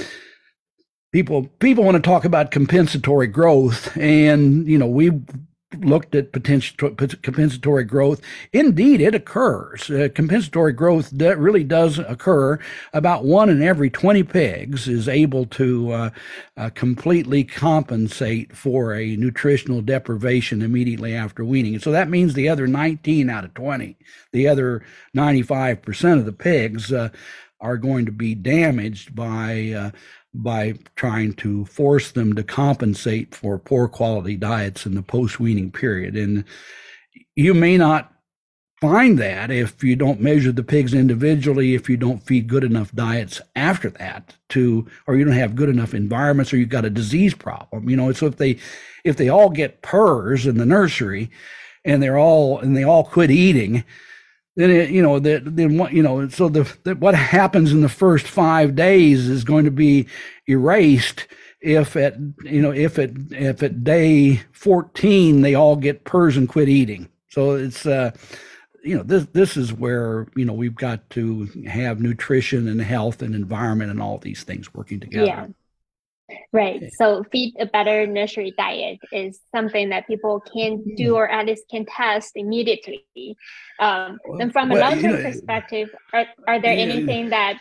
people people want to talk about compensatory growth, and you know we looked at potential compensatory growth. Indeed, it occurs. Uh, compensatory growth that really does occur. About one in every 20 pigs is able to uh, uh, completely compensate for a nutritional deprivation immediately after weaning. So that means the other 19 out of 20, the other 95% of the pigs uh, are going to be damaged by uh, by trying to force them to compensate for poor quality diets in the post weaning period. And you may not find that if you don't measure the pigs individually, if you don't feed good enough diets after that to, or you don't have good enough environments, or you've got a disease problem. You know, so if they, if they all get PRRS in the nursery, and they're all and they all quit eating, then it, you know that then what you know so the, the, what happens in the first five days is going to be erased if at you know if at if at day 14 they all get PRRS and quit eating. So it's uh you know this this is where you know we've got to have nutrition and health and environment and all these things working together. Yeah Right. So feed a better nursery diet is something that people can do hmm. or at least can test immediately. Um, and from a well, long-term you know, perspective, are, are there yeah. anything that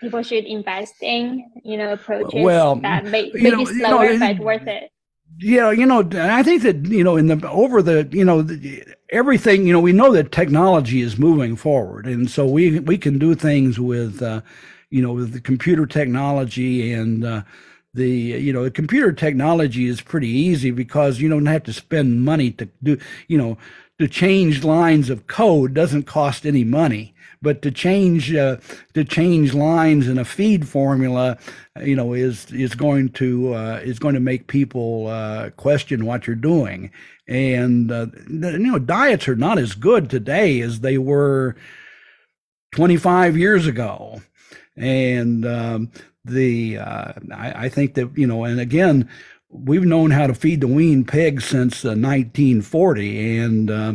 people should invest in, you know, approaches well, that may, maybe know, slower you know, but worth it? Yeah, you know, I think that you know, in the over the you know, the, everything you know, we know that technology is moving forward, and so we we can do things with, uh, you know, with the computer technology and. Uh, the you know computer technology is pretty easy because you don't have to spend money to do you know to change lines of code doesn't cost any money but to change uh, to change lines in a feed formula, you know, is is going to uh, is going to make people uh, question what you're doing. And uh, you know, diets are not as good today as they were 25 years ago. And um, the uh, I, I think that you know, and again we've known how to feed the wean pigs since uh, 1940 and uh,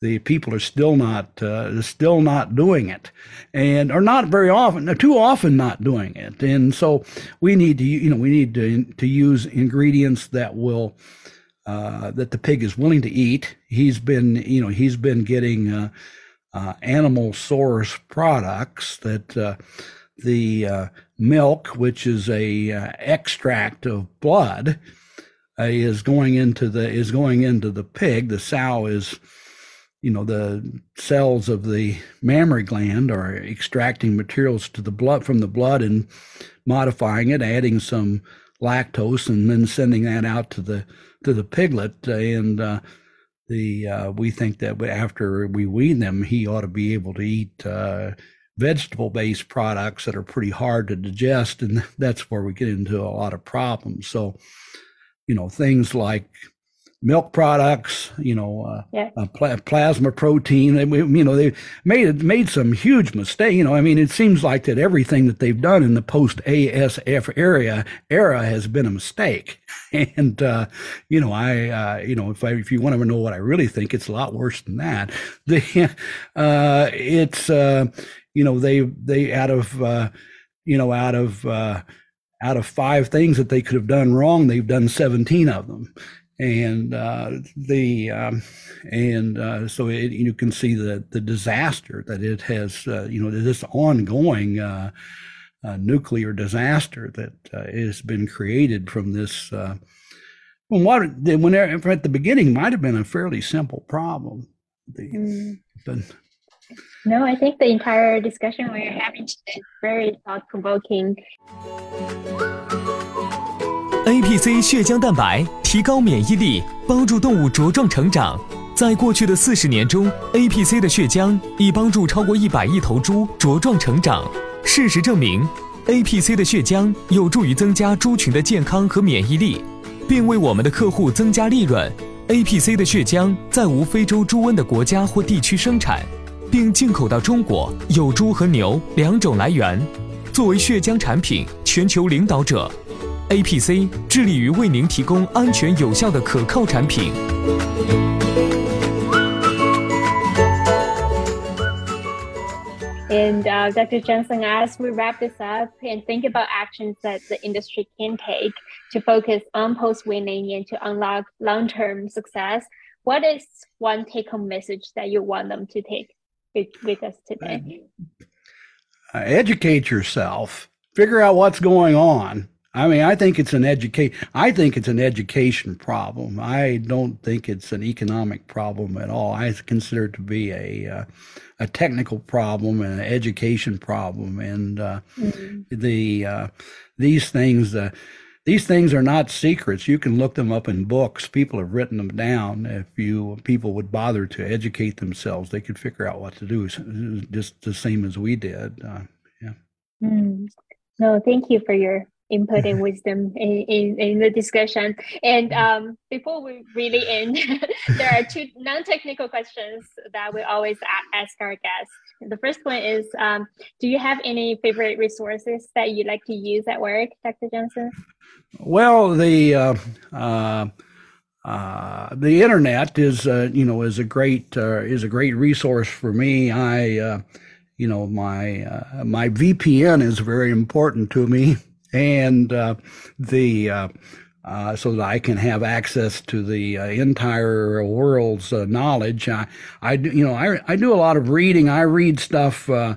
the people are still not uh, still not doing it and are not very often too often not doing it and so we need to you know we need to to use ingredients that will uh, that the pig is willing to eat. He's been you know he's been getting uh, animal source products that the uh, milk which is a extract of blood is going into the is going into the pig. The sow is you know the cells of the mammary gland are extracting materials to the blood from the blood and modifying it adding some lactose and then sending that out to the to the piglet. And uh, the uh, we think that after we wean them he ought to be able to eat uh, vegetable based products that are pretty hard to digest and <laughs> that's where we get into a lot of problems so you know things like milk products, you know, uh, yeah. uh, pl- plasma protein. They, you know, they made made some huge mistake. You know, I mean, it seems like that everything that they've done in the post ASF area era has been a mistake. <laughs> And uh, you know, I, uh, you know, if I, if you want to know what I really think, it's a lot worse than that. <laughs> The, uh, it's, uh, you know, they they out of, uh, you know, out of uh, out of five things that they could have done wrong, they've done 17 of them and uh, the um, and uh, so it, you can see the the disaster that it has uh, you know this ongoing uh, uh, nuclear disaster that uh, has been created from this well what when at the beginning might have been a fairly simple problem the, mm. but, no i think the entire discussion we're having today is very thought-provoking APC 血浆蛋白提高免疫力，帮助动物茁壮成长。在过去的四十年中，APC 的血浆已帮助超过一百亿头猪茁壮成长。事实证明，APC 的血浆有助于增加猪群的健康和免疫力，并为我们的客户增加利润。APC 的血浆在无非洲猪瘟的国家或地区生产，并进口到中国，有猪和牛两种来源。作为血浆产品全球领导者，APC 致力于为您提供安全、有效的可靠产品。And uh, Dr. Jensen, as we wrap this up and think about actions that the industry can take to focus on post weaning and to unlock long term success, what is one take home message that you want them to take? With, with us today? Uh, educate yourself, figure out what's going on, I mean, I think it's an educate. I think it's an education problem. I don't think it's an economic problem at all. I consider it to be a uh, a technical problem and an education problem. And uh, mm-hmm. the uh, these things uh, these things are not secrets. You can look them up in books. People have written them down. If you people would bother to educate themselves, they could figure out what to do, just the same as we did. Uh, yeah. Mm. No, thank you for your input and <laughs> wisdom in, in, in, the discussion. And mm-hmm. um, before we really end, <laughs> there are two non-technical questions that we always ask our guests. The first one is, um, do you have any favorite resources that you like to use at work, Dr. Johnson? Well, the uh, uh, uh, the internet is, uh, you know, is a great uh, is a great resource for me. I, uh, you know, my my VPN is very important to me and the uh, so that I can have access to the uh, entire world's uh, knowledge. I, I do, you know, I, I do a lot of reading. I read stuff uh,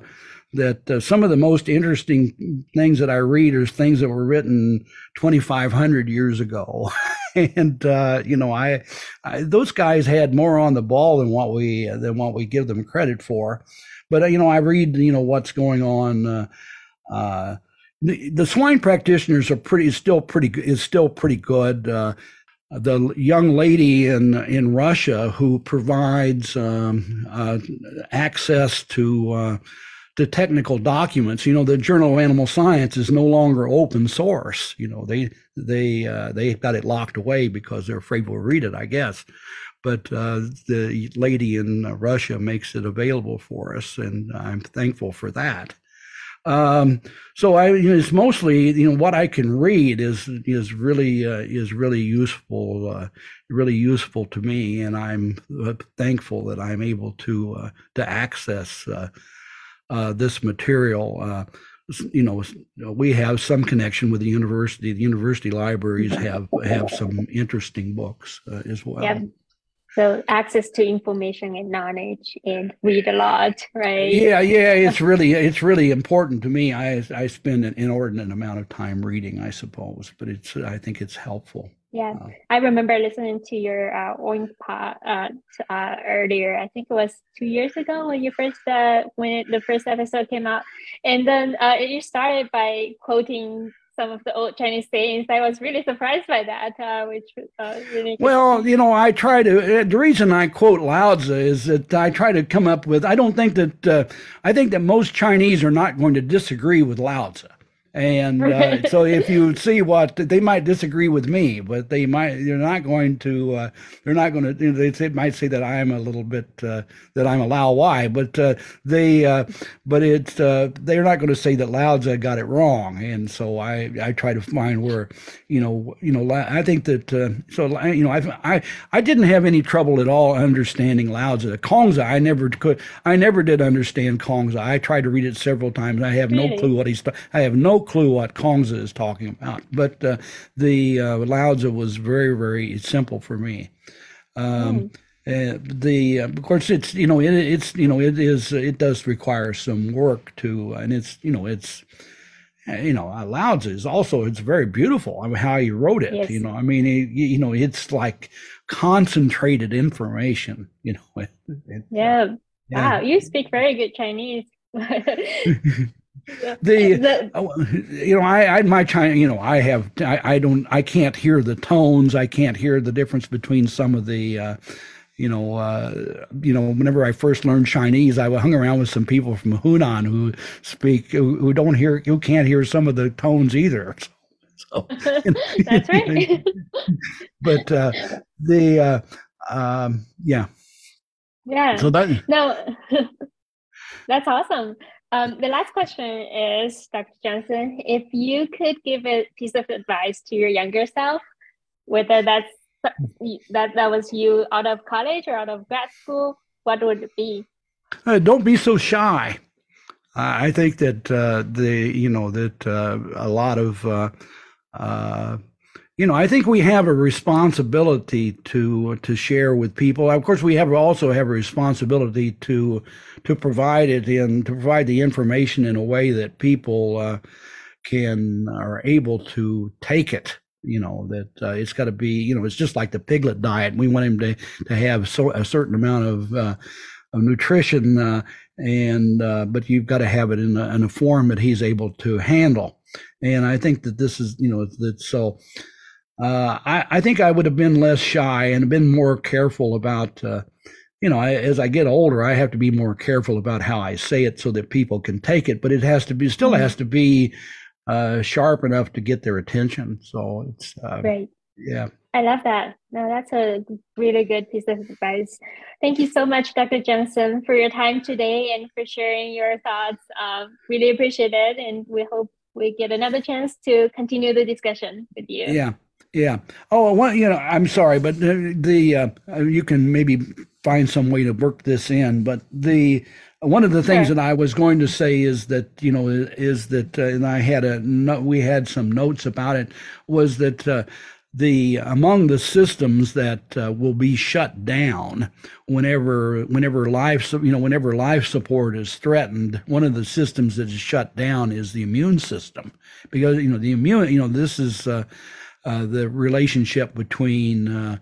that uh, some of the most interesting things that I read are things that were written 2,500 years ago. <laughs> and uh, you know, I, I, those guys had more on the ball than what we than what we give them credit for. But you know, I read you know what's going on. The, swine practitioners are pretty still pretty is still pretty good. Uh, the young lady in in Russia who provides um, uh, access to uh, to technical documents. You know, the Journal of Animal Science is no longer open source. You know, they they uh, they got it locked away because they're afraid we'll read it. I guess. But uh, the lady in Russia makes it available for us, and I'm thankful for that. Um, so I, you know, it's mostly, you know, what I can read is is really uh, is really useful, uh, really useful to me, and I'm uh, thankful that I'm able to uh, to access uh, uh, this material. you know, we have some connection with the university. The university libraries have have some interesting books as well. Yeah. So access to information and knowledge and read a lot, right? Yeah, yeah, it's really it's really important to me. I I spend an inordinate amount of time reading, I suppose, but it's I think it's helpful. Yeah, uh, I remember listening to your uh, Oink pod uh, uh, earlier. I think it was two years ago when you first uh, when it, the first episode came out, and then uh, you started by quoting some of the old Chinese sayings. I was really surprised by that, uh, which uh, really. Well, you know, I try to. Uh, the reason I quote Lao Tzu is that I try to come up with. I don't think that. Uh, I think that most Chinese are not going to disagree with Lao Tzu. And uh, so, if you see what they might disagree with me, but they might they're not going to uh, they're not going to you know, they might say that I'm a little bit uh, that I'm a Lao Wai, but uh, they uh, but it's uh, they're not going to say that Lao Tzu got it wrong. And so I I try to find where you know you know I think that so you know I I I didn't have any trouble at all understanding Lao Tzu. Kongzi I never could I never did understand Kongzi. I tried to read it several times. I have really? no clue what he's I have no clue what Kongzi is talking about. But uh, the uh, Lao Tzu was very, very simple for me. Um, mm. Uh, the uh, of course it's you know it, it's you know it is it does require some work to and it's you know it's you know Lao Tzu is also it's very beautiful I mean, how he wrote it yes. you know I mean it, you know it's like concentrated information you know <laughs> it, yeah. yeah wow you speak very good Chinese <laughs> <laughs> the uh, you know I, I my China you know I have I, I don't I can't hear the tones. I can't hear the difference between some of the uh, you know uh, you know whenever I first learned Chinese I hung around with some people from Hunan who speak who, who don't hear who can't hear some of the tones either. <laughs> So, so <laughs> that's right. but uh, the uh, um, yeah. Yeah. So that no <laughs> that's awesome um, the last question is, Dr. Johnson, if you could give a piece of advice to your younger self, whether that's that that was you out of college or out of grad school, what would it be? Uh, don't be so shy. I think that uh, the you know that uh, a lot of uh, uh, you know, I think we have a responsibility to to share with people. Of course, we have also have a responsibility to to provide it and to provide the information in a way that people uh, can are able to take it. You know that uh, it's got to be. You know, it's just like the piglet diet. We want him to to have so, a certain amount of uh, of nutrition, uh, and uh, but you've got to have it in a, in a form that he's able to handle. And I think that this is, you know, that so uh, I, I, think I would have been less shy and been more careful about, uh, you know, I, as I get older, I have to be more careful about how I say it so that people can take it. But it has to be, still mm-hmm. has to be uh, sharp enough to get their attention. So it's uh, great. Yeah. I love that. No, that's a really good piece of advice. Thank you so much, Dr. Johnson, for your time today and for sharing your thoughts. Um, really appreciate it. And we hope we get another chance to continue the discussion with you. Yeah. Yeah. Oh, well, you know, I'm sorry, but the, the uh, you can maybe find some way to work this in. But the one of the things sure. that I was going to say is that you know is that, uh, and I had a note, we had some notes about it was that uh, the among the systems that uh, will be shut down whenever whenever life you know whenever life support is threatened one of the systems that is shut down is the immune system because you know the immune you know this is uh, uh, the relationship between uh,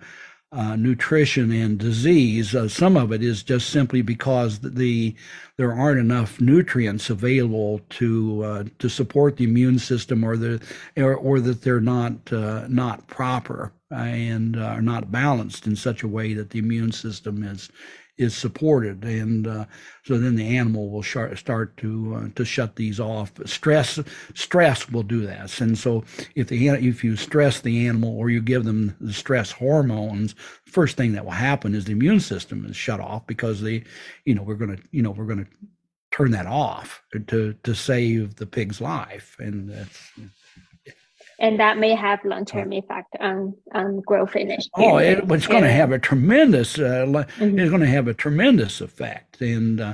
uh, nutrition and disease. Uh, some of it is just simply because the there aren't enough nutrients available to uh, to support the immune system, or the or, or that they're not not proper and are not balanced in such a way that the immune system is is supported, and uh, so then the animal will sh- start to uh, to shut these off. Stress stress will do this, and so if the if you stress the animal or you give them the stress hormones, first thing that will happen is the immune system is shut off because they, you know, we're gonna you know we're gonna turn that off to to save the pig's life, and that's and that may have long-term effect on on growth in it. Oh, it, it's going to have a tremendous. Uh, mm-hmm. It's going to have a tremendous effect, and uh,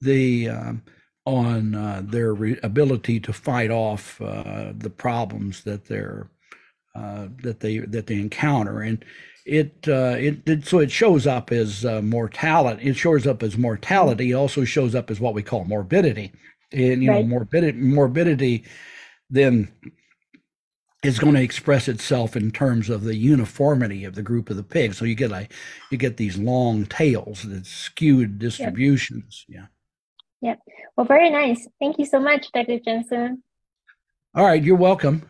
the um, on uh, their re- ability to fight off uh, the problems that they're uh, that they that they encounter, and it, uh, it, it so it shows up as mortality. It shows up as mortality. It also shows up as what we call morbidity, and you right. know morbidity morbidity then is going to express itself in terms of the uniformity of the group of the pigs. So you get like you get these long tails, the skewed distributions. Yep. Yeah. Yep. Well, very nice. Thank you so much, Dr. Jensen. All right, you're welcome.